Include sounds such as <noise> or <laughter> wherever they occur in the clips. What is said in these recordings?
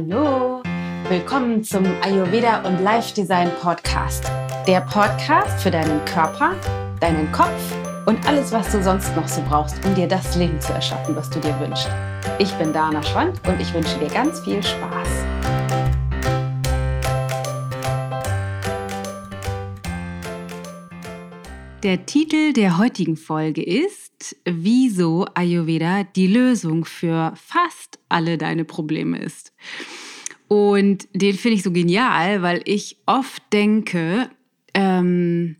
Hallo, willkommen zum Ayurveda und Life Design Podcast. Der Podcast für deinen Körper, deinen Kopf und alles, was du sonst noch so brauchst, um dir das Leben zu erschaffen, was du dir wünschst. Ich bin Dana Schwand und ich wünsche dir ganz viel Spaß. Der Titel der heutigen Folge ist Wieso Ayurveda die Lösung für fast alle deine Probleme ist. Und den finde ich so genial, weil ich oft denke, ähm,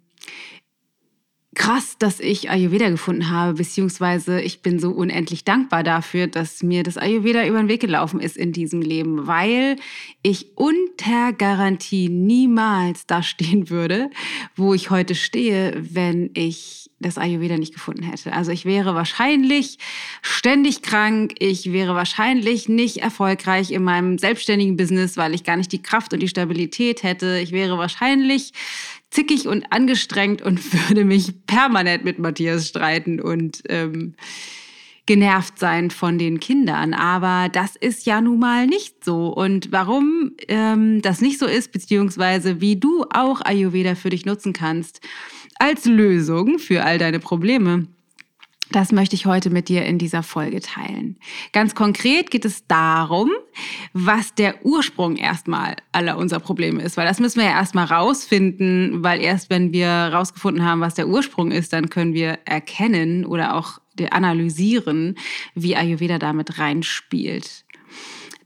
krass, dass ich Ayurveda gefunden habe, beziehungsweise ich bin so unendlich dankbar dafür, dass mir das Ayurveda über den Weg gelaufen ist in diesem Leben, weil ich unter Garantie niemals da stehen würde, wo ich heute stehe, wenn ich das Ayurveda nicht gefunden hätte. Also ich wäre wahrscheinlich ständig krank, ich wäre wahrscheinlich nicht erfolgreich in meinem selbstständigen Business, weil ich gar nicht die Kraft und die Stabilität hätte. Ich wäre wahrscheinlich zickig und angestrengt und <laughs> würde mich permanent mit Matthias streiten und ähm, genervt sein von den Kindern. Aber das ist ja nun mal nicht so. Und warum ähm, das nicht so ist, beziehungsweise wie du auch Ayurveda für dich nutzen kannst als Lösung für all deine Probleme, das möchte ich heute mit dir in dieser Folge teilen. Ganz konkret geht es darum, was der Ursprung erstmal aller unserer Probleme ist, weil das müssen wir ja erstmal rausfinden, weil erst wenn wir rausgefunden haben, was der Ursprung ist, dann können wir erkennen oder auch analysieren, wie Ayurveda damit reinspielt.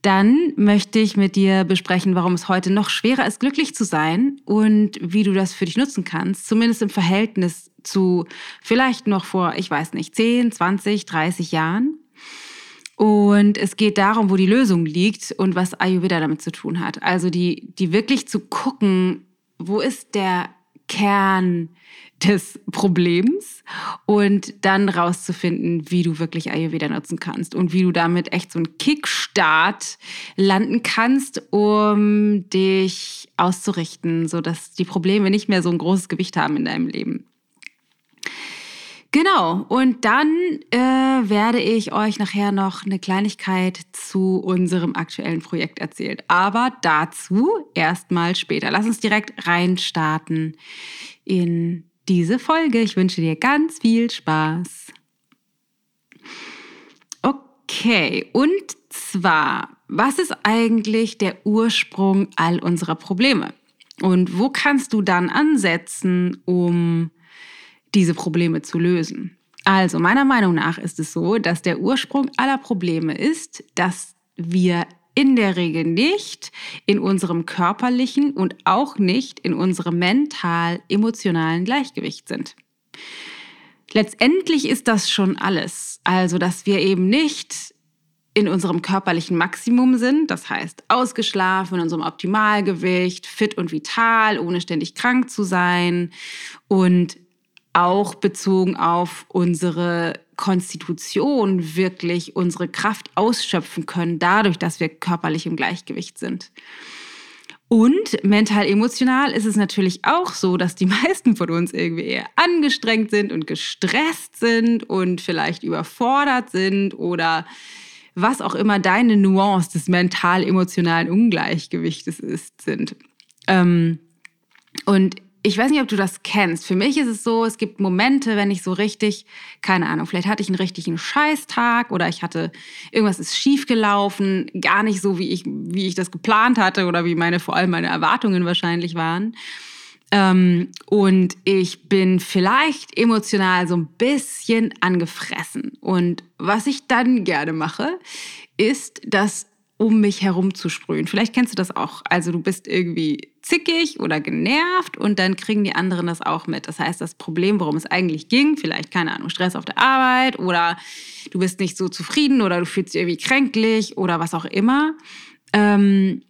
Dann möchte ich mit dir besprechen, warum es heute noch schwerer ist, glücklich zu sein und wie du das für dich nutzen kannst, zumindest im Verhältnis zu vielleicht noch vor, ich weiß nicht, 10, 20, 30 Jahren. Und es geht darum, wo die Lösung liegt und was Ayurveda damit zu tun hat. Also die, die wirklich zu gucken, wo ist der Kern des Problems und dann rauszufinden, wie du wirklich Ayurveda nutzen kannst und wie du damit echt so einen Kickstart landen kannst, um dich auszurichten, sodass die Probleme nicht mehr so ein großes Gewicht haben in deinem Leben. Genau, und dann äh, werde ich euch nachher noch eine Kleinigkeit zu unserem aktuellen Projekt erzählen. Aber dazu erstmal später. Lass uns direkt reinstarten in diese Folge. Ich wünsche dir ganz viel Spaß. Okay, und zwar, was ist eigentlich der Ursprung all unserer Probleme? Und wo kannst du dann ansetzen, um diese Probleme zu lösen. Also meiner Meinung nach ist es so, dass der Ursprung aller Probleme ist, dass wir in der Regel nicht in unserem körperlichen und auch nicht in unserem mental-emotionalen Gleichgewicht sind. Letztendlich ist das schon alles. Also, dass wir eben nicht in unserem körperlichen Maximum sind, das heißt ausgeschlafen, in unserem Optimalgewicht, fit und vital, ohne ständig krank zu sein und auch bezogen auf unsere Konstitution wirklich unsere Kraft ausschöpfen können, dadurch, dass wir körperlich im Gleichgewicht sind. Und mental-emotional ist es natürlich auch so, dass die <laughs> meisten von uns irgendwie eher angestrengt sind und gestresst sind und vielleicht überfordert sind oder was auch immer deine Nuance des mental-emotionalen Ungleichgewichtes ist, sind. Ähm, und ich weiß nicht, ob du das kennst. Für mich ist es so, es gibt Momente, wenn ich so richtig, keine Ahnung, vielleicht hatte ich einen richtigen Scheißtag oder ich hatte, irgendwas ist schiefgelaufen, gar nicht so, wie ich, wie ich das geplant hatte oder wie meine, vor allem meine Erwartungen wahrscheinlich waren. Ähm, und ich bin vielleicht emotional so ein bisschen angefressen. Und was ich dann gerne mache, ist, das um mich herum zu sprühen. Vielleicht kennst du das auch. Also du bist irgendwie zickig oder genervt und dann kriegen die anderen das auch mit. Das heißt, das Problem, worum es eigentlich ging, vielleicht, keine Ahnung, Stress auf der Arbeit oder du bist nicht so zufrieden oder du fühlst dich irgendwie kränklich oder was auch immer, ähm,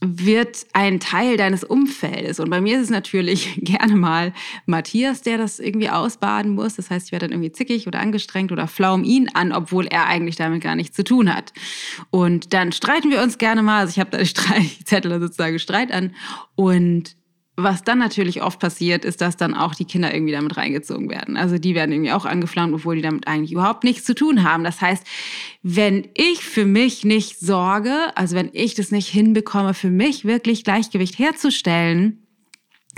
wird ein Teil deines Umfeldes. Und bei mir ist es natürlich <laughs> gerne mal Matthias, der das irgendwie ausbaden muss. Das heißt, ich werde dann irgendwie zickig oder angestrengt oder flaum ihn an, obwohl er eigentlich damit gar nichts zu tun hat. Und dann streiten wir uns gerne mal. Also ich habe da <laughs> Zettel sozusagen Streit an. Und was dann natürlich oft passiert, ist, dass dann auch die Kinder irgendwie damit reingezogen werden. Also die werden irgendwie auch angeflammt, obwohl die damit eigentlich überhaupt nichts zu tun haben. Das heißt, wenn ich für mich nicht sorge, also wenn ich das nicht hinbekomme, für mich wirklich Gleichgewicht herzustellen,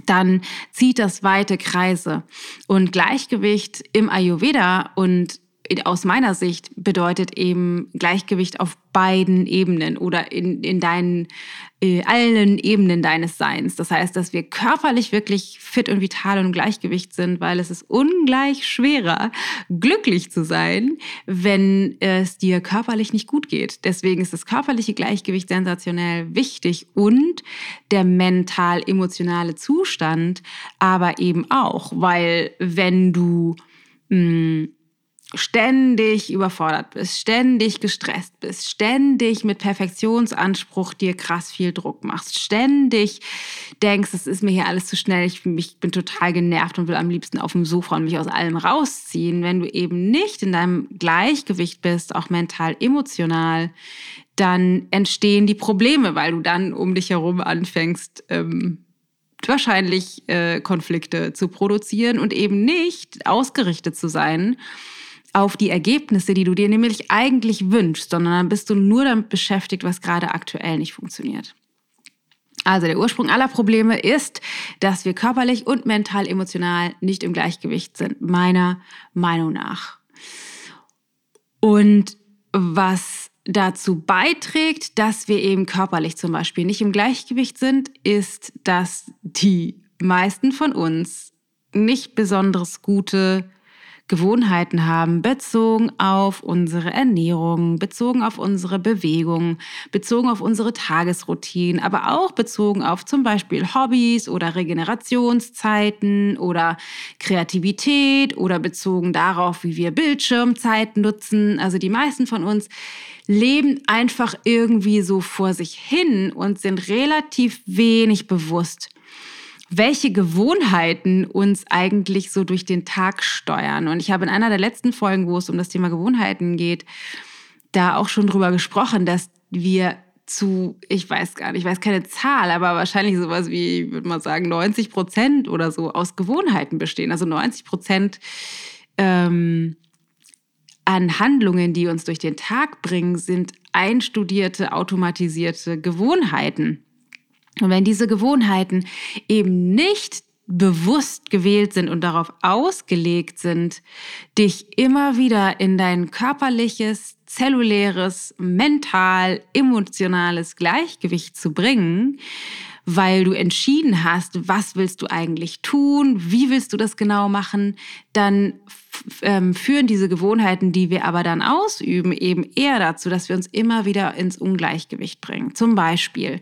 dann zieht das weite Kreise. Und Gleichgewicht im Ayurveda und aus meiner Sicht bedeutet eben Gleichgewicht auf beiden Ebenen oder in, in deinen äh, allen Ebenen deines Seins. Das heißt, dass wir körperlich wirklich fit und vital und im Gleichgewicht sind, weil es ist ungleich schwerer, glücklich zu sein, wenn es dir körperlich nicht gut geht. Deswegen ist das körperliche Gleichgewicht sensationell wichtig und der mental-emotionale Zustand aber eben auch, weil wenn du mh, hm, ständig überfordert bist, ständig gestresst bist, ständig mit Perfektionsanspruch dir krass viel Druck machst, ständig denkst, es ist mir hier alles zu schnell, ich, ich bin total genervt und will am liebsten auf dem Sofa und mich aus allem rausziehen, wenn du eben nicht in deinem Gleichgewicht bist, auch mental, emotional, dann entstehen die Probleme, weil du dann um dich herum anfängst, ähm, wahrscheinlich äh, Konflikte zu produzieren und eben nicht ausgerichtet zu sein auf die Ergebnisse, die du dir nämlich eigentlich wünschst, sondern dann bist du nur damit beschäftigt, was gerade aktuell nicht funktioniert. Also der Ursprung aller Probleme ist, dass wir körperlich und mental emotional nicht im Gleichgewicht sind, meiner Meinung nach. Und was dazu beiträgt, dass wir eben körperlich zum Beispiel nicht im Gleichgewicht sind, ist, dass die meisten von uns nicht besonders gute Gewohnheiten haben, bezogen auf unsere Ernährung, bezogen auf unsere Bewegung, bezogen auf unsere Tagesroutinen, aber auch bezogen auf zum Beispiel Hobbys oder Regenerationszeiten oder Kreativität oder bezogen darauf, wie wir Bildschirmzeiten nutzen. Also die meisten von uns leben einfach irgendwie so vor sich hin und sind relativ wenig bewusst welche Gewohnheiten uns eigentlich so durch den Tag steuern. Und ich habe in einer der letzten Folgen, wo es um das Thema Gewohnheiten geht, da auch schon drüber gesprochen, dass wir zu, ich weiß gar nicht, ich weiß keine Zahl, aber wahrscheinlich sowas wie, würde man sagen, 90 Prozent oder so aus Gewohnheiten bestehen. Also 90 Prozent ähm, an Handlungen, die uns durch den Tag bringen, sind einstudierte, automatisierte Gewohnheiten. Und wenn diese Gewohnheiten eben nicht bewusst gewählt sind und darauf ausgelegt sind, dich immer wieder in dein körperliches, zelluläres, mental, emotionales Gleichgewicht zu bringen, weil du entschieden hast, was willst du eigentlich tun, wie willst du das genau machen, dann ähm, führen diese Gewohnheiten, die wir aber dann ausüben, eben eher dazu, dass wir uns immer wieder ins Ungleichgewicht bringen. Zum Beispiel,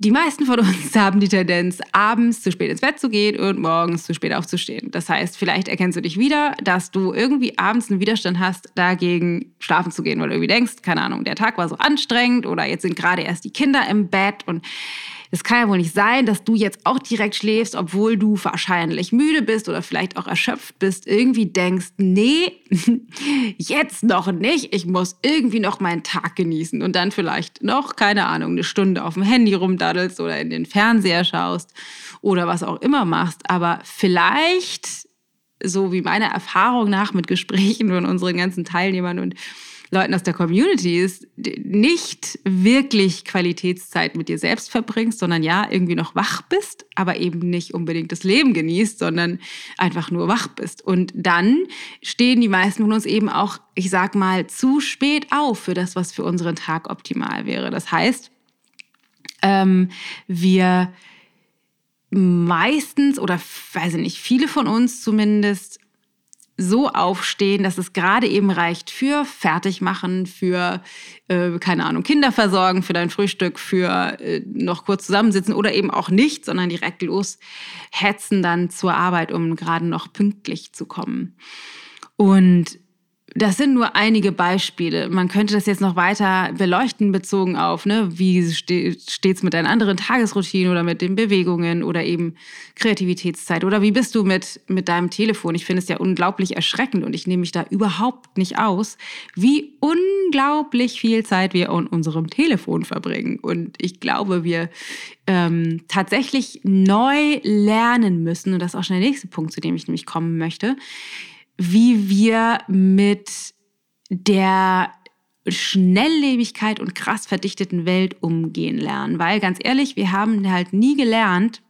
die meisten von uns <laughs> haben die Tendenz, abends zu spät ins Bett zu gehen und morgens zu spät aufzustehen. Das heißt, vielleicht erkennst du dich wieder, dass du irgendwie abends einen Widerstand hast, dagegen schlafen zu gehen, weil du irgendwie denkst, keine Ahnung, der Tag war so anstrengend oder jetzt sind gerade erst die Kinder im Bett und es kann ja wohl nicht sein, dass du jetzt auch direkt schläfst, obwohl du wahrscheinlich müde bist oder vielleicht auch erschöpft bist, irgendwie denkst, nee, <laughs> jetzt noch nicht, ich muss irgendwie noch meinen Tag genießen und dann vielleicht noch, keine Ahnung, eine Stunde auf dem Handy rumdaddelst oder in den Fernseher schaust oder was auch immer machst, aber vielleicht so wie meiner Erfahrung nach mit Gesprächen von unseren ganzen Teilnehmern und Leuten aus der Community ist, nicht wirklich Qualitätszeit mit dir selbst verbringst, sondern ja, irgendwie noch wach bist, aber eben nicht unbedingt das Leben genießt, sondern einfach nur wach bist. Und dann stehen die meisten von uns eben auch, ich sag mal, zu spät auf für das, was für unseren Tag optimal wäre. Das heißt, ähm, wir meistens oder weiß ich nicht, viele von uns zumindest so aufstehen, dass es gerade eben reicht für Fertigmachen, für, äh, keine Ahnung, Kinder versorgen, für dein Frühstück, für äh, noch kurz zusammensitzen oder eben auch nicht, sondern direkt loshetzen dann zur Arbeit, um gerade noch pünktlich zu kommen. Und das sind nur einige Beispiele. Man könnte das jetzt noch weiter beleuchten, bezogen auf, ne, wie steht es mit deinen anderen Tagesroutinen oder mit den Bewegungen oder eben Kreativitätszeit oder wie bist du mit, mit deinem Telefon? Ich finde es ja unglaublich erschreckend und ich nehme mich da überhaupt nicht aus, wie unglaublich viel Zeit wir an unserem Telefon verbringen. Und ich glaube, wir ähm, tatsächlich neu lernen müssen, und das ist auch schon der nächste Punkt, zu dem ich nämlich kommen möchte, wie wir mit der Schnelllebigkeit und krass verdichteten Welt umgehen lernen. Weil ganz ehrlich, wir haben halt nie gelernt,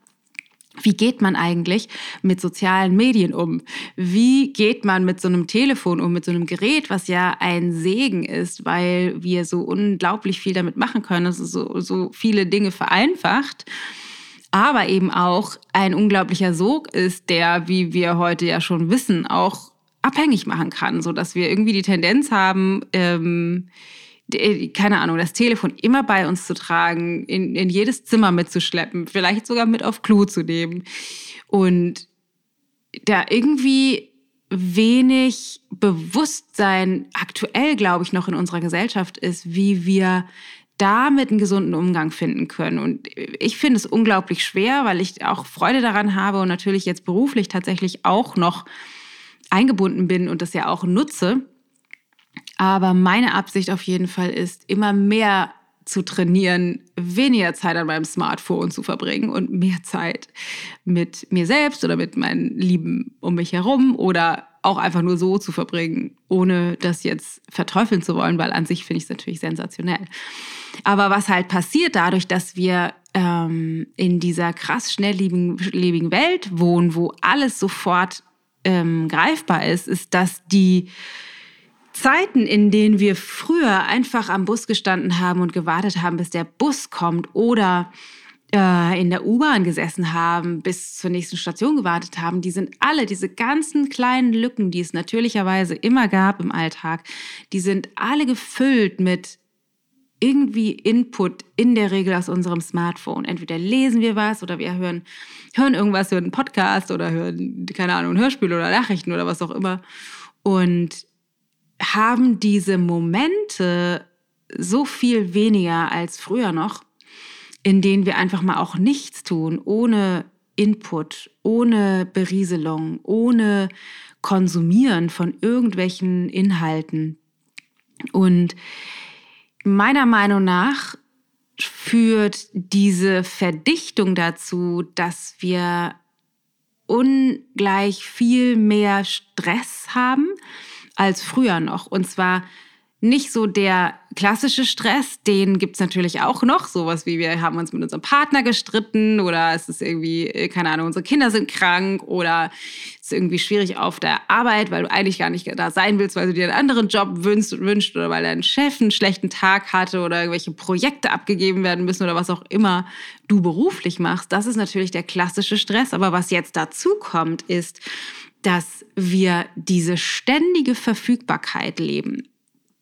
wie geht man eigentlich mit sozialen Medien um? Wie geht man mit so einem Telefon um, mit so einem Gerät, was ja ein Segen ist, weil wir so unglaublich viel damit machen können, es so, so viele Dinge vereinfacht aber eben auch ein unglaublicher Sog ist, der, wie wir heute ja schon wissen, auch abhängig machen kann, so dass wir irgendwie die Tendenz haben, ähm, keine Ahnung, das Telefon immer bei uns zu tragen, in, in jedes Zimmer mitzuschleppen, vielleicht sogar mit auf Klo zu nehmen und da irgendwie wenig Bewusstsein aktuell, glaube ich, noch in unserer Gesellschaft ist, wie wir damit einen gesunden Umgang finden können. Und ich finde es unglaublich schwer, weil ich auch Freude daran habe und natürlich jetzt beruflich tatsächlich auch noch eingebunden bin und das ja auch nutze. Aber meine Absicht auf jeden Fall ist, immer mehr zu trainieren, weniger Zeit an meinem Smartphone zu verbringen und mehr Zeit mit mir selbst oder mit meinen Lieben um mich herum oder auch einfach nur so zu verbringen, ohne das jetzt verteufeln zu wollen, weil an sich finde ich es natürlich sensationell. Aber was halt passiert dadurch, dass wir ähm, in dieser krass schnelllebigen Welt wohnen, wo alles sofort ähm, greifbar ist, ist, dass die Zeiten, in denen wir früher einfach am Bus gestanden haben und gewartet haben, bis der Bus kommt oder äh, in der U-Bahn gesessen haben, bis zur nächsten Station gewartet haben, die sind alle, diese ganzen kleinen Lücken, die es natürlicherweise immer gab im Alltag, die sind alle gefüllt mit irgendwie Input in der Regel aus unserem Smartphone. Entweder lesen wir was oder wir hören, hören irgendwas, hören einen Podcast oder hören, keine Ahnung, ein Hörspiel oder Nachrichten oder was auch immer. Und haben diese Momente so viel weniger als früher noch, in denen wir einfach mal auch nichts tun, ohne Input, ohne Berieselung, ohne Konsumieren von irgendwelchen Inhalten. Und meiner Meinung nach führt diese Verdichtung dazu, dass wir ungleich viel mehr Stress haben als früher noch. Und zwar nicht so der klassische Stress, den gibt es natürlich auch noch. Sowas wie wir haben uns mit unserem Partner gestritten oder es ist irgendwie, äh, keine Ahnung, unsere Kinder sind krank oder es ist irgendwie schwierig auf der Arbeit, weil du eigentlich gar nicht da sein willst, weil du dir einen anderen Job wünschst, wünscht oder weil dein Chef einen schlechten Tag hatte oder irgendwelche Projekte abgegeben werden müssen oder was auch immer du beruflich machst. Das ist natürlich der klassische Stress. Aber was jetzt dazu kommt, ist, dass wir diese ständige Verfügbarkeit leben.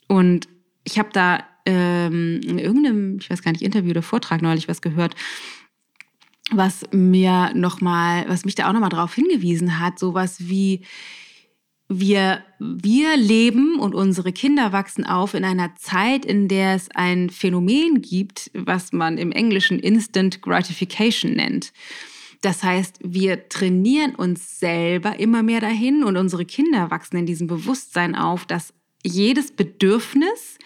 Und ich habe da ähm, in irgendeinem, ich weiß gar nicht, Interview oder Vortrag neulich was gehört, was mir noch mal, was mich da auch noch mal darauf hingewiesen hat, sowas wie wir, wir leben und unsere Kinder wachsen auf in einer Zeit, in der es ein Phänomen gibt, was man im Englischen Instant Gratification nennt. Das heißt, wir trainieren uns selber immer mehr dahin und unsere Kinder wachsen in diesem Bewusstsein auf, dass jedes Bedürfnis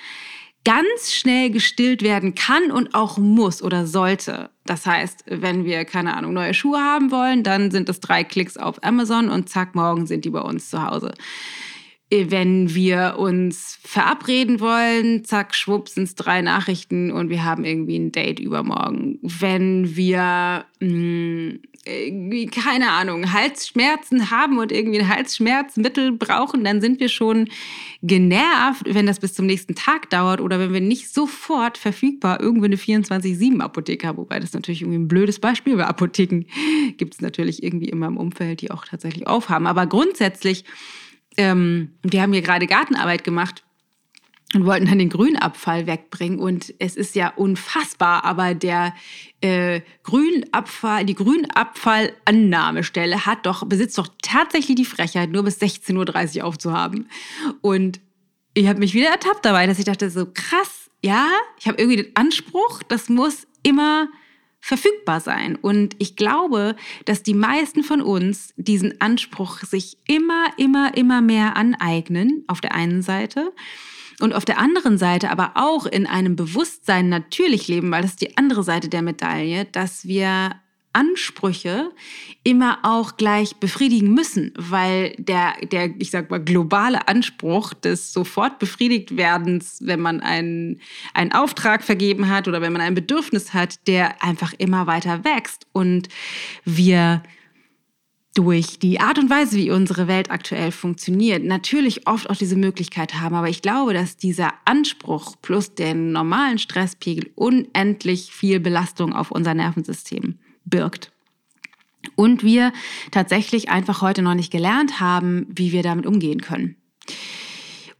ganz schnell gestillt werden kann und auch muss oder sollte. Das heißt, wenn wir, keine Ahnung, neue Schuhe haben wollen, dann sind es drei Klicks auf Amazon und zack, morgen sind die bei uns zu Hause. Wenn wir uns verabreden wollen, zack, schwupp, sind es drei Nachrichten und wir haben irgendwie ein Date übermorgen. Wenn wir mh, hm, irgendwie, keine Ahnung, Halsschmerzen haben und irgendwie ein Halsschmerzmittel brauchen, dann sind wir schon genervt, wenn das bis zum nächsten Tag dauert oder wenn wir nicht sofort verfügbar irgendwo eine 24-7-Apotheke haben. Wobei das natürlich irgendwie ein blödes Beispiel, weil Apotheken gibt es natürlich irgendwie immer im Umfeld, die auch tatsächlich aufhaben. Aber grundsätzlich, ähm, wir haben hier gerade Gartenarbeit gemacht und wollten dann den Grünabfall wegbringen. Und es ist ja unfassbar, aber der äh, Grünabfall, die Grünabfallannahmestelle hat doch, besitzt doch tatsächlich die Frechheit, nur bis 16.30 Uhr aufzuhaben. Und ich habe mich wieder ertappt dabei, dass ich dachte, so krass, ja, ich habe irgendwie den Anspruch, das muss immer verfügbar sein. Und ich glaube, dass die meisten von uns diesen Anspruch sich immer, immer, immer mehr aneignen, auf der einen Seite. Und auf der anderen Seite aber auch in einem Bewusstsein natürlich leben, weil das ist die andere Seite der Medaille, dass wir Ansprüche immer auch gleich befriedigen müssen, weil der, der, ich sag mal, globale Anspruch des sofort befriedigt werdens, wenn man einen, einen Auftrag vergeben hat oder wenn man ein Bedürfnis hat, der einfach immer weiter wächst und wir durch die Art und Weise, wie unsere Welt aktuell funktioniert, natürlich oft auch diese Möglichkeit haben. Aber ich glaube, dass dieser Anspruch plus den normalen Stresspegel unendlich viel Belastung auf unser Nervensystem birgt. Und wir tatsächlich einfach heute noch nicht gelernt haben, wie wir damit umgehen können.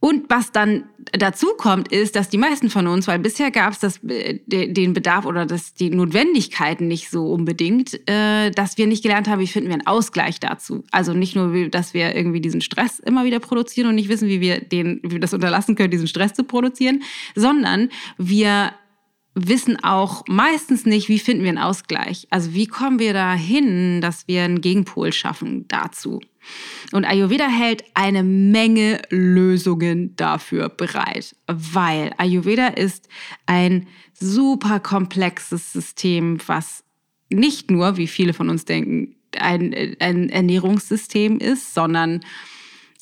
Und was dann dazu kommt, ist, dass die meisten von uns, weil bisher gab es äh, den Bedarf oder das, die Notwendigkeiten nicht so unbedingt, äh, dass wir nicht gelernt haben, wie finden wir einen Ausgleich dazu. Also nicht nur, dass wir irgendwie diesen Stress immer wieder produzieren und nicht wissen, wie wir, den, wie wir das unterlassen können, diesen Stress zu produzieren, sondern wir wissen auch meistens nicht, wie finden wir einen Ausgleich. Also wie kommen wir dahin, dass wir einen Gegenpol schaffen dazu. Und Ayurveda hält eine Menge Lösungen dafür bereit, weil Ayurveda ist ein super komplexes System, was nicht nur, wie viele von uns denken, ein, ein Ernährungssystem ist, sondern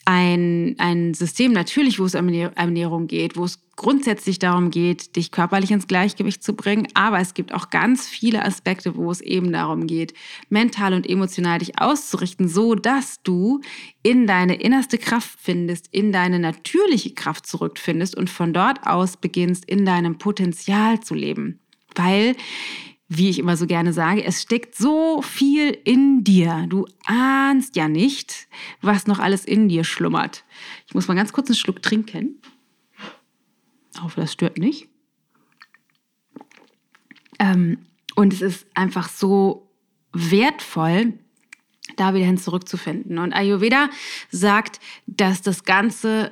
ein, ein System natürlich, wo es um Ernährung geht, wo es grundsätzlich darum geht, dich körperlich ins Gleichgewicht zu bringen, aber es gibt auch ganz viele Aspekte, wo es eben darum geht, mental und emotional dich auszurichten, so dass du in deine innerste Kraft findest, in deine natürliche Kraft zurückfindest und von dort aus beginnst, in deinem Potenzial zu leben. Weil wie ich immer so gerne sage, es steckt so viel in dir. Du ahnst ja nicht, was noch alles in dir schlummert. Ich muss mal ganz kurz einen Schluck trinken. Ich hoffe, das stört nicht. Ähm, und es ist einfach so wertvoll, da wieder hin zurückzufinden. Und Ayurveda sagt, dass das Ganze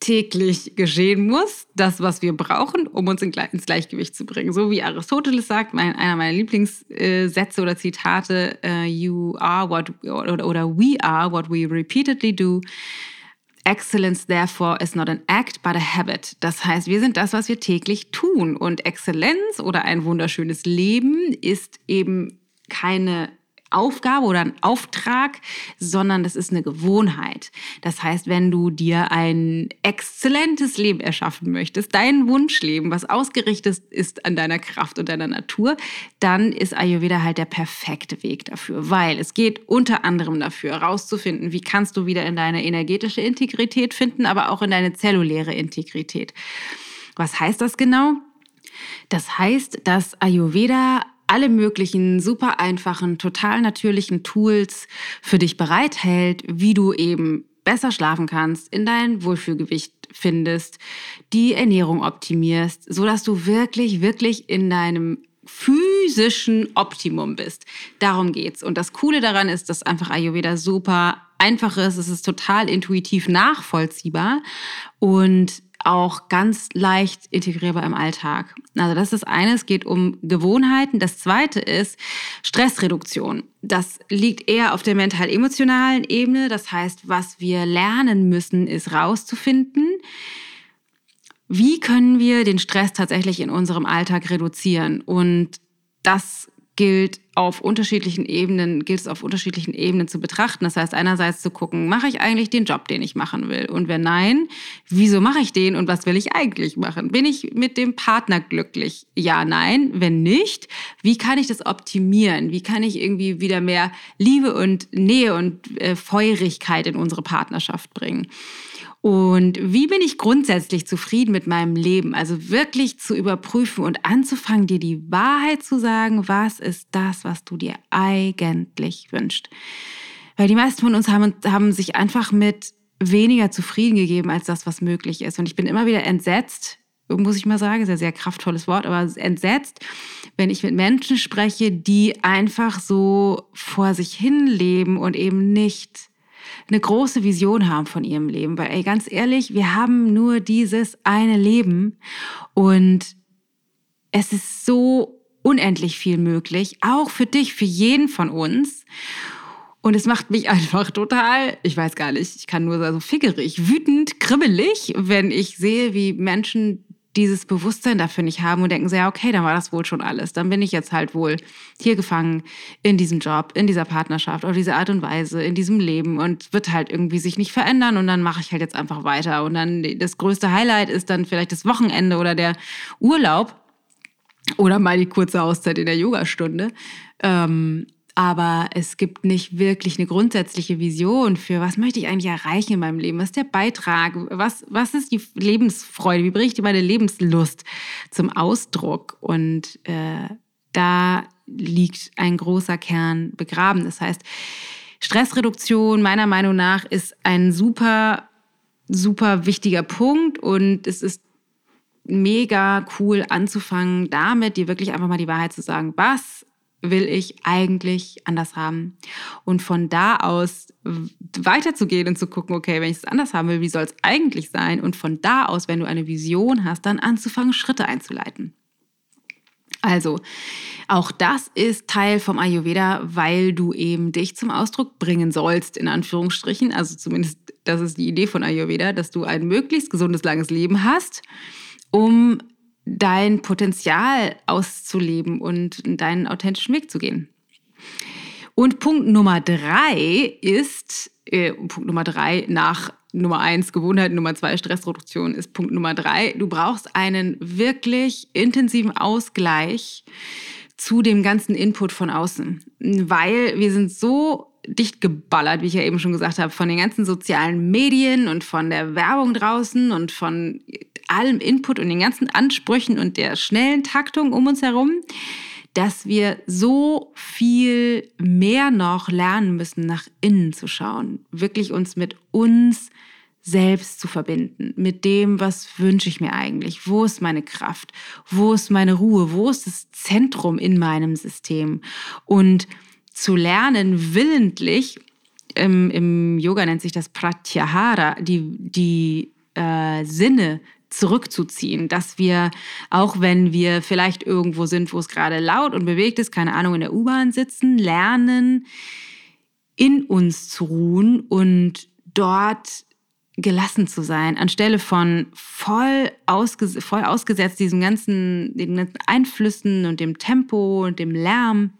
täglich geschehen muss, das, was wir brauchen, um uns ins Gleichgewicht zu bringen. So wie Aristoteles sagt, mein, einer meiner Lieblingssätze oder Zitate, uh, you are what, oder, oder we are what we repeatedly do. Excellence therefore is not an act, but a habit. Das heißt, wir sind das, was wir täglich tun. Und Exzellenz oder ein wunderschönes Leben ist eben keine Aufgabe oder ein Auftrag, sondern das ist eine Gewohnheit. Das heißt, wenn du dir ein exzellentes Leben erschaffen möchtest, dein Wunschleben, was ausgerichtet ist an deiner Kraft und deiner Natur, dann ist Ayurveda halt der perfekte Weg dafür, weil es geht unter anderem dafür, herauszufinden, wie kannst du wieder in deine energetische Integrität finden, aber auch in deine zelluläre Integrität. Was heißt das genau? Das heißt, dass Ayurveda alle möglichen super einfachen, total natürlichen Tools für dich bereithält, wie du eben besser schlafen kannst, in dein Wohlfühlgewicht findest, die Ernährung optimierst, so dass du wirklich, wirklich in deinem physischen Optimum bist. Darum geht's. Und das Coole daran ist, dass einfach Ayurveda super einfach ist. Es ist total intuitiv nachvollziehbar und auch ganz leicht integrierbar im Alltag. Also das ist eine, es geht um Gewohnheiten. Das zweite ist Stressreduktion. Das liegt eher auf der mental-emotionalen Ebene. Das heißt, was wir lernen müssen, ist rauszufinden, wie können wir den Stress tatsächlich in unserem Alltag reduzieren. Und das gilt auf unterschiedlichen Ebenen, gilt es auf unterschiedlichen Ebenen zu betrachten. Das heißt, einerseits zu gucken, mache ich eigentlich den Job, den ich machen will? Und wenn nein, wieso mache ich den und was will ich eigentlich machen? Bin ich mit dem Partner glücklich? Ja, nein. Wenn nicht, wie kann ich das optimieren? Wie kann ich irgendwie wieder mehr Liebe und Nähe und äh, Feurigkeit in unsere Partnerschaft bringen? Und wie bin ich grundsätzlich zufrieden mit meinem Leben? Also wirklich zu überprüfen und anzufangen, dir die Wahrheit zu sagen, was ist das, was du dir eigentlich wünschst. Weil die meisten von uns haben, haben sich einfach mit weniger zufrieden gegeben als das, was möglich ist. Und ich bin immer wieder entsetzt, muss ich mal sagen, ist ein sehr kraftvolles Wort, aber entsetzt, wenn ich mit Menschen spreche, die einfach so vor sich hin leben und eben nicht eine große Vision haben von ihrem Leben. Weil, ey, ganz ehrlich, wir haben nur dieses eine Leben und es ist so unendlich viel möglich, auch für dich, für jeden von uns. Und es macht mich <laughs> einfach total, ich weiß gar nicht, ich kann nur so fickerig, wütend, kribbelig, wenn ich sehe, wie Menschen dieses Bewusstsein dafür nicht haben und denken ja, okay, dann war das wohl schon alles. Dann bin ich jetzt halt wohl hier gefangen in diesem Job, in dieser Partnerschaft, auf diese Art und Weise, in diesem Leben und wird halt irgendwie sich nicht verändern und dann mache ich halt jetzt einfach weiter. Und dann das größte Highlight ist dann vielleicht das Wochenende oder der Urlaub oder mal die kurze Auszeit in der Yogastunde. Ähm, aber es gibt nicht wirklich eine grundsätzliche Vision für, was möchte ich eigentlich erreichen in meinem Leben? Was ist der Beitrag? Was, was ist die Lebensfreude? Wie bringe ich meine Lebenslust zum Ausdruck? Und äh, da liegt ein großer Kern begraben. Das heißt, Stressreduktion meiner Meinung nach ist ein super, super wichtiger Punkt und es ist mega cool anzufangen, damit dir wirklich einfach mal die Wahrheit zu sagen, was will ich eigentlich anders haben? Und von da aus weiterzugehen und zu gucken, okay, wenn ich es anders haben will, wie soll es eigentlich sein? Und von da aus, wenn du eine Vision hast, dann anzufangen, Schritte einzuleiten. Also, auch das ist Teil vom Ayurveda, weil du eben dich zum Ausdruck bringen sollst, in Anführungsstrichen. Also zumindest, das ist die Idee von Ayurveda, dass du ein möglichst gesundes, langes Leben hast, um dein Potenzial auszuleben und deinen authentischen Weg zu gehen. Und Punkt Nummer drei ist, äh, Punkt Nummer drei nach Nummer eins Gewohnheit, Nummer zwei Stressreduktion ist Punkt Nummer drei. Du brauchst einen wirklich intensiven Ausgleich zu dem ganzen Input von außen, weil wir sind so dicht geballert, wie ich ja eben schon gesagt habe, von den ganzen sozialen Medien und von der Werbung draußen und von allem Input und den ganzen Ansprüchen und der schnellen Taktung um uns herum, dass wir so viel mehr noch lernen müssen, nach innen zu schauen, wirklich uns mit uns selbst zu verbinden, mit dem, was wünsche ich mir eigentlich, wo ist meine Kraft, wo ist meine Ruhe, wo ist das Zentrum in meinem System? Und zu lernen, willentlich, im, im Yoga nennt sich das Pratyahara, die, die äh, Sinne zurückzuziehen, dass wir, auch wenn wir vielleicht irgendwo sind, wo es gerade laut und bewegt ist, keine Ahnung, in der U-Bahn sitzen, lernen, in uns zu ruhen und dort gelassen zu sein, anstelle von voll, ausges voll ausgesetzt diesen ganzen, den ganzen Einflüssen und dem Tempo und dem Lärm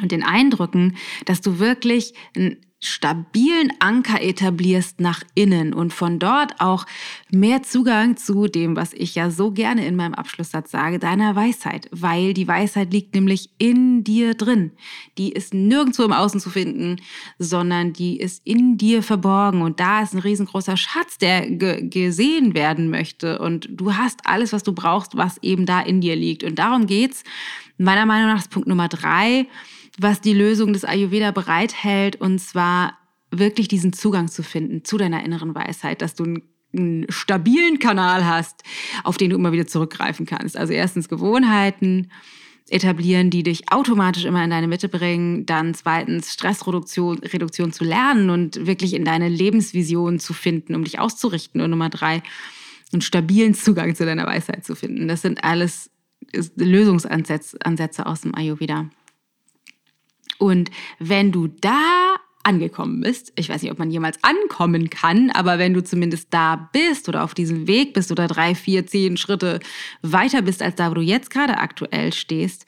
und den Eindrücken, dass du wirklich ein stabilen Anker etablierst nach innen und von dort auch mehr Zugang zu dem, was ich ja so gerne in meinem Abschlusssatz sage, deiner Weisheit, weil die Weisheit liegt nämlich in dir drin. Die ist nirgendwo im Außen zu finden, sondern die ist in dir verborgen und da ist ein riesengroßer Schatz, der ge gesehen werden möchte und du hast alles, was du brauchst, was eben da in dir liegt und darum geht's. Meiner Meinung nach ist Punkt Nummer drei, was die Lösung des Ayurveda bereithält, und zwar wirklich diesen Zugang zu finden zu deiner inneren Weisheit, dass du einen, einen stabilen Kanal hast, auf den du immer wieder zurückgreifen kannst. Also erstens Gewohnheiten etablieren, die dich automatisch immer in deine Mitte bringen. Dann zweitens Stressreduktion Reduktion zu lernen und wirklich in deine Lebensvision zu finden, um dich auszurichten. Und Nummer drei, einen stabilen Zugang zu deiner Weisheit zu finden. Das sind alles Lösungsansätze aus dem Ayurveda. Und wenn du da angekommen bist, ich weiß nicht, ob man jemals ankommen kann, aber wenn du zumindest da bist oder auf diesem Weg bist oder drei, vier, zehn Schritte weiter bist als da, wo du jetzt gerade aktuell stehst,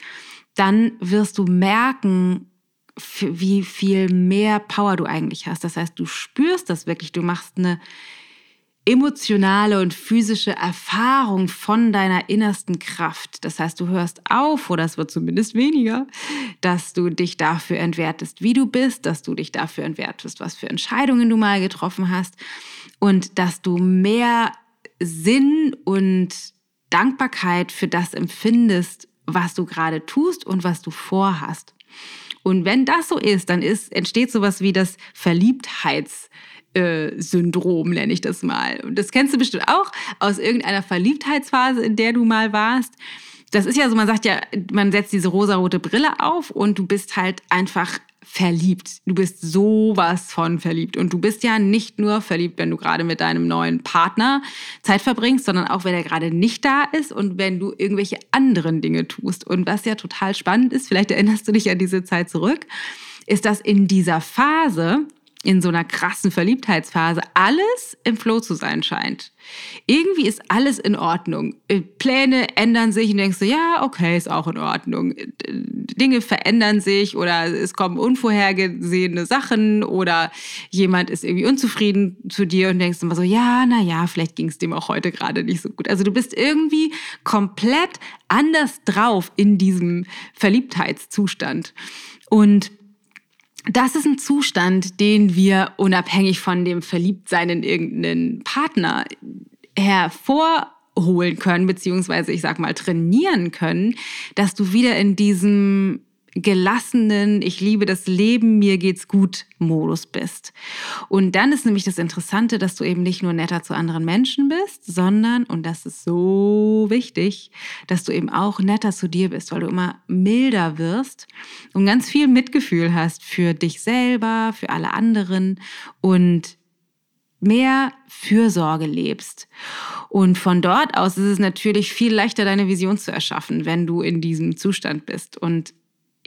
dann wirst du merken, wie viel mehr Power du eigentlich hast. Das heißt, du spürst das wirklich, du machst eine emotionale und physische Erfahrung von deiner innersten Kraft. Das heißt, du hörst auf, oder es wird zumindest weniger, dass du dich dafür entwertest, wie du bist, dass du dich dafür entwertest, was für Entscheidungen du mal getroffen hast und dass du mehr Sinn und Dankbarkeit für das empfindest, was du gerade tust und was du vorhast. Und wenn das so ist, dann ist, entsteht sowas wie das Verliebtheits- äh, Syndrom, nenne ich das mal. Und das kennst du bestimmt auch aus irgendeiner Verliebtheitsphase, in der du mal warst. Das ist ja so, man sagt ja, man setzt diese rosarote Brille auf und du bist halt einfach verliebt. Du bist sowas von verliebt. Und du bist ja nicht nur verliebt, wenn du gerade mit deinem neuen Partner Zeit verbringst, sondern auch, wenn er gerade nicht da ist und wenn du irgendwelche anderen Dinge tust. Und was ja total spannend ist, vielleicht erinnerst du dich an diese Zeit zurück, ist, dass in dieser Phase in so einer krassen Verliebtheitsphase alles im Flow zu sein scheint. Irgendwie ist alles in Ordnung. Äh, Pläne ändern sich und denkst du, ja, okay, ist auch in Ordnung. Äh, Dinge verändern sich oder es kommen unvorhergesehene Sachen oder jemand ist irgendwie unzufrieden zu dir und denkst immer so, ja, na ja, vielleicht ging es dem auch heute gerade nicht so gut. Also du bist irgendwie komplett anders drauf in diesem Verliebtheitszustand. Und das ist ein Zustand, den wir unabhängig von dem Verliebtsein in irgendeinen Partner hervorholen können, beziehungsweise ich sag mal trainieren können, dass du wieder in diesem gelassenen, ich liebe das Leben, mir geht's gut Modus bist. Und dann ist nämlich das Interessante, dass du eben nicht nur netter zu anderen Menschen bist, sondern, und das ist so wichtig, dass du eben auch netter zu dir bist, weil du immer milder wirst und ganz viel Mitgefühl hast für dich selber, für alle anderen und mehr Fürsorge lebst. Und von dort aus ist es natürlich viel leichter, deine Vision zu erschaffen, wenn du in diesem Zustand bist. Und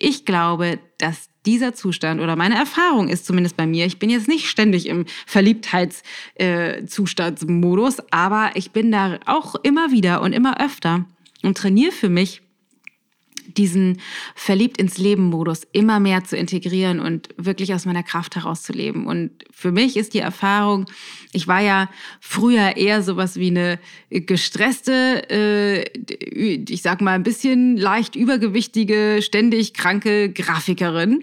ich glaube, dass dieser Zustand oder meine Erfahrung ist zumindest bei mir, ich bin jetzt nicht ständig im Verliebtheitszustandsmodus, äh, aber ich bin da auch immer wieder und immer öfter und trainiere für mich diesen verliebt ins Leben Modus immer mehr zu integrieren und wirklich aus meiner Kraft herauszuleben. Und für mich ist die Erfahrung, ich war ja früher eher sowas wie eine gestresste, äh, ich sag mal ein bisschen leicht übergewichtige, ständig kranke Grafikerin.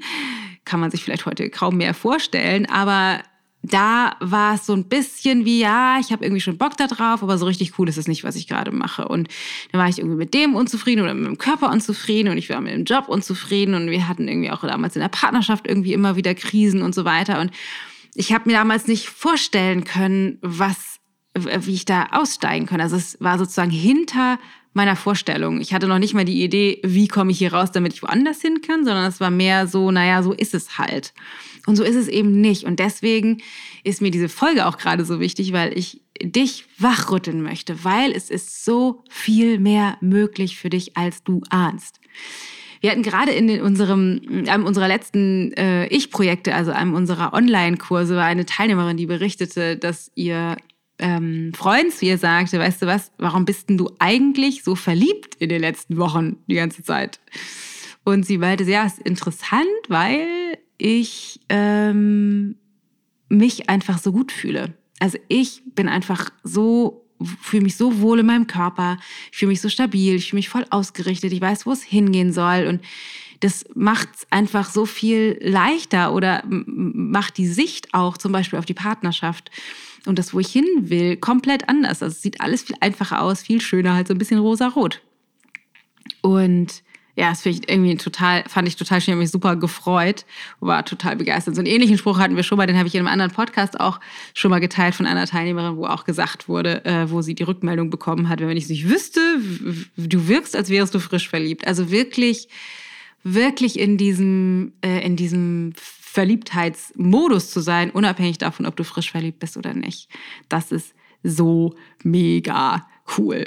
Kann man sich vielleicht heute kaum mehr vorstellen, aber da war es so ein bisschen wie, ja, ich habe irgendwie schon Bock da drauf, aber so richtig cool ist es nicht, was ich gerade mache. Und dann war ich irgendwie mit dem unzufrieden oder mit meinem Körper unzufrieden und ich war mit dem Job unzufrieden und wir hatten irgendwie auch damals in der Partnerschaft irgendwie immer wieder Krisen und so weiter. Und ich habe mir damals nicht vorstellen können, was, wie ich da aussteigen kann. Also es war sozusagen hinter meiner Vorstellung. Ich hatte noch nicht mal die Idee, wie komme ich hier raus, damit ich woanders hin kann, sondern es war mehr so, naja, so ist es halt. Und so ist es eben nicht. Und deswegen ist mir diese Folge auch gerade so wichtig, weil ich dich wachrütteln möchte, weil es ist so viel mehr möglich für dich, als du ahnst. Wir hatten gerade in unserem, einem unserer letzten äh, Ich-Projekte, also einem unserer Online-Kurse, eine Teilnehmerin, die berichtete, dass ihr ähm, Freund zu ihr sagte, weißt du was, warum bist denn du eigentlich so verliebt in den letzten Wochen die ganze Zeit? Und sie meinte, ja, ist interessant, weil ich ähm, mich einfach so gut fühle. Also ich bin einfach so, fühle mich so wohl in meinem Körper, ich fühle mich so stabil, ich fühle mich voll ausgerichtet, ich weiß, wo es hingehen soll und das macht es einfach so viel leichter oder macht die Sicht auch zum Beispiel auf die Partnerschaft und das, wo ich hin will, komplett anders. Also es sieht alles viel einfacher aus, viel schöner, halt so ein bisschen rosa-rot. Und ja, das ich irgendwie total, fand ich total schön, mich super gefreut, war total begeistert. So einen ähnlichen Spruch hatten wir schon mal, den habe ich in einem anderen Podcast auch schon mal geteilt von einer Teilnehmerin, wo auch gesagt wurde, äh, wo sie die Rückmeldung bekommen hat, wenn ich es nicht wüsste, du wirkst, als wärst du frisch verliebt. Also wirklich, wirklich in diesem, äh, in diesem Verliebtheitsmodus zu sein, unabhängig davon, ob du frisch verliebt bist oder nicht. Das ist so mega cool.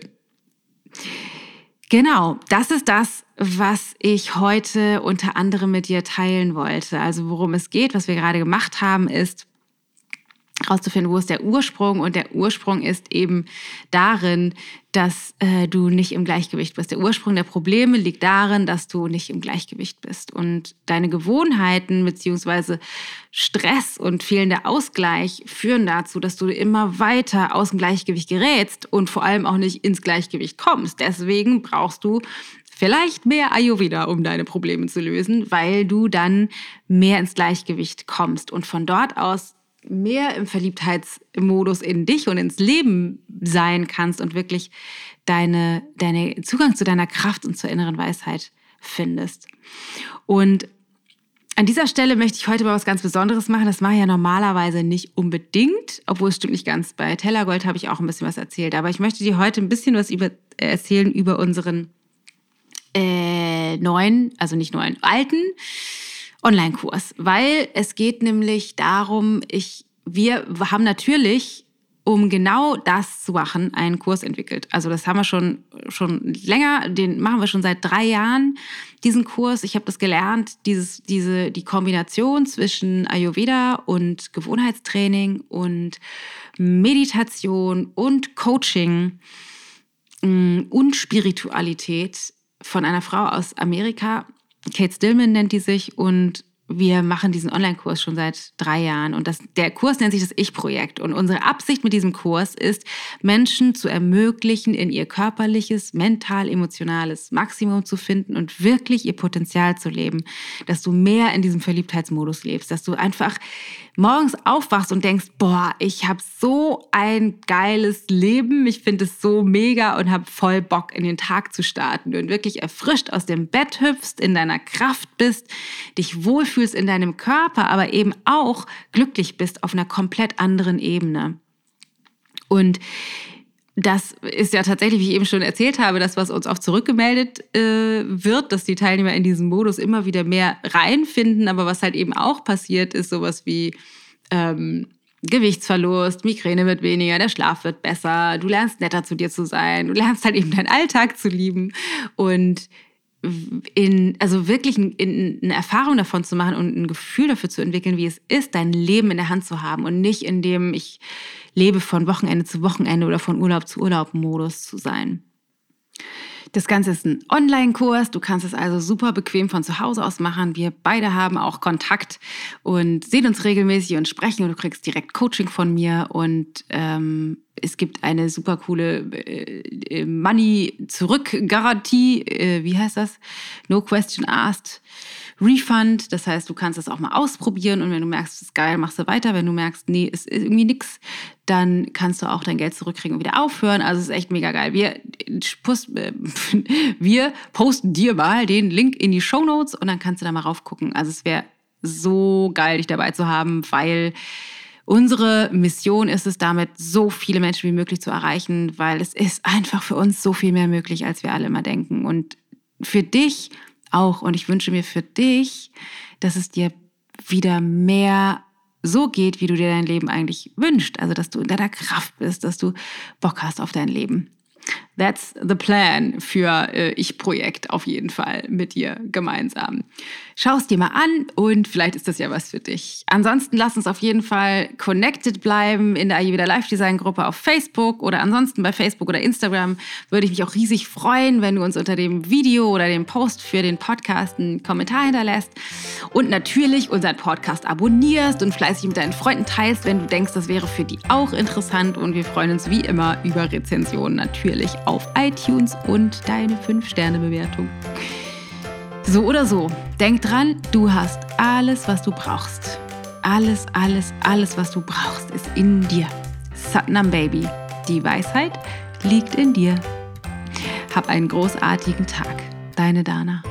Genau, das ist das, was ich heute unter anderem mit dir teilen wollte. Also worum es geht, was wir gerade gemacht haben, ist herauszufinden, wo ist der Ursprung. Und der Ursprung ist eben darin, dass äh, du nicht im Gleichgewicht bist. Der Ursprung der Probleme liegt darin, dass du nicht im Gleichgewicht bist. Und deine Gewohnheiten beziehungsweise Stress und fehlender Ausgleich führen dazu, dass du immer weiter aus dem Gleichgewicht gerätst und vor allem auch nicht ins Gleichgewicht kommst. Deswegen brauchst du vielleicht mehr Ayurveda, um deine Probleme zu lösen, weil du dann mehr ins Gleichgewicht kommst und von dort aus mehr im Verliebtheitsmodus in dich und ins Leben sein kannst und wirklich deine, deine Zugang zu deiner Kraft und zur inneren Weisheit findest. Und an dieser Stelle möchte ich heute mal was ganz Besonderes machen. Das mache ich ja normalerweise nicht unbedingt, obwohl es stimmt nicht ganz. Bei Tellergold habe ich auch ein bisschen was erzählt. Aber ich möchte dir heute ein bisschen was über, äh, erzählen über unseren äh, neuen, also nicht neuen, alten Online-Kurs. Weil es geht nämlich darum, ich, wir haben natürlich um genau das zu machen, einen Kurs entwickelt. Also das haben wir schon, schon länger, den machen wir schon seit drei Jahren, diesen Kurs. Ich habe das gelernt, dieses, diese, die Kombination zwischen Ayurveda und Gewohnheitstraining und Meditation und Coaching mm, und Spiritualität von einer Frau aus Amerika. Kate Stillman nennt die sich und wir machen diesen Online-Kurs schon seit drei Jahren und das, der Kurs nennt sich das Ich-Projekt. Und unsere Absicht mit diesem Kurs ist, Menschen zu ermöglichen, in ihr körperliches, mental, emotionales Maximum zu finden und wirklich ihr Potenzial zu leben. Dass du mehr in diesem Verliebtheitsmodus lebst, dass du einfach morgens aufwachst und denkst, boah, ich habe so ein geiles Leben, ich finde es so mega und habe voll Bock in den Tag zu starten und wirklich erfrischt aus dem Bett hüpfst, in deiner Kraft bist, dich wohlfühlst in deinem Körper, aber eben auch glücklich bist auf einer komplett anderen Ebene. Und das ist ja tatsächlich, wie ich eben schon erzählt habe, das, was uns oft zurückgemeldet äh, wird, dass die Teilnehmer in diesen Modus immer wieder mehr reinfinden. Aber was halt eben auch passiert, ist sowas wie ähm, Gewichtsverlust, Migräne wird weniger, der Schlaf wird besser, du lernst netter zu dir zu sein, du lernst halt eben deinen Alltag zu lieben und in, also wirklich in, in eine Erfahrung davon zu machen und ein Gefühl dafür zu entwickeln, wie es ist, dein Leben in der Hand zu haben und nicht in dem ich lebe von Wochenende zu Wochenende oder von Urlaub zu Urlaub Modus zu sein. Das Ganze ist ein Online-Kurs. Du kannst es also super bequem von zu Hause aus machen. Wir beide haben auch Kontakt und sehen uns regelmäßig und sprechen. Und du kriegst direkt Coaching von mir. Und ähm, es gibt eine super coole äh, Money-Zurück-Garantie. Äh, wie heißt das? No question asked. Refund. Das heißt, du kannst es auch mal ausprobieren und wenn du merkst, es ist geil, machst du weiter. Wenn du merkst, nee, es ist irgendwie nix, dann kannst du auch dein Geld zurückkriegen und wieder aufhören. Also es ist echt mega geil. Wir, äh, <laughs> wir posten dir mal den Link in die Show Notes und dann kannst du da mal raufgucken. Also es wäre so geil, dich dabei zu haben, weil Unsere Mission ist es damit, so viele Menschen wie möglich zu erreichen, weil es ist einfach für uns so viel mehr möglich, als wir alle immer denken. Und für dich auch. Und ich wünsche mir für dich, dass es dir wieder mehr so geht, wie du dir dein Leben eigentlich wünschst. Also, dass du in deiner Kraft bist, dass du Bock hast auf dein Leben. That's the plan für äh, Ich-Projekt auf jeden Fall mit dir gemeinsam. Schau es dir mal an und vielleicht ist das ja was für dich. Ansonsten lass uns auf jeden Fall connected bleiben in der Ayurveda Live Design Gruppe auf Facebook oder ansonsten bei Facebook oder Instagram. Würde ich mich auch riesig freuen, wenn du uns unter dem Video oder dem Post für den Podcast einen Kommentar hinterlässt und natürlich unseren Podcast abonnierst und fleißig mit deinen Freunden teilst, wenn du denkst, das wäre für die auch interessant und wir freuen uns wie immer über Rezensionen natürlich auf iTunes und deine 5-Sterne-Bewertung. So oder so, denk dran, du hast alles, was du brauchst. Alles, alles, alles, was du brauchst, ist in dir. Satnam Baby, die Weisheit liegt in dir. Hab einen großartigen Tag. Deine Dana.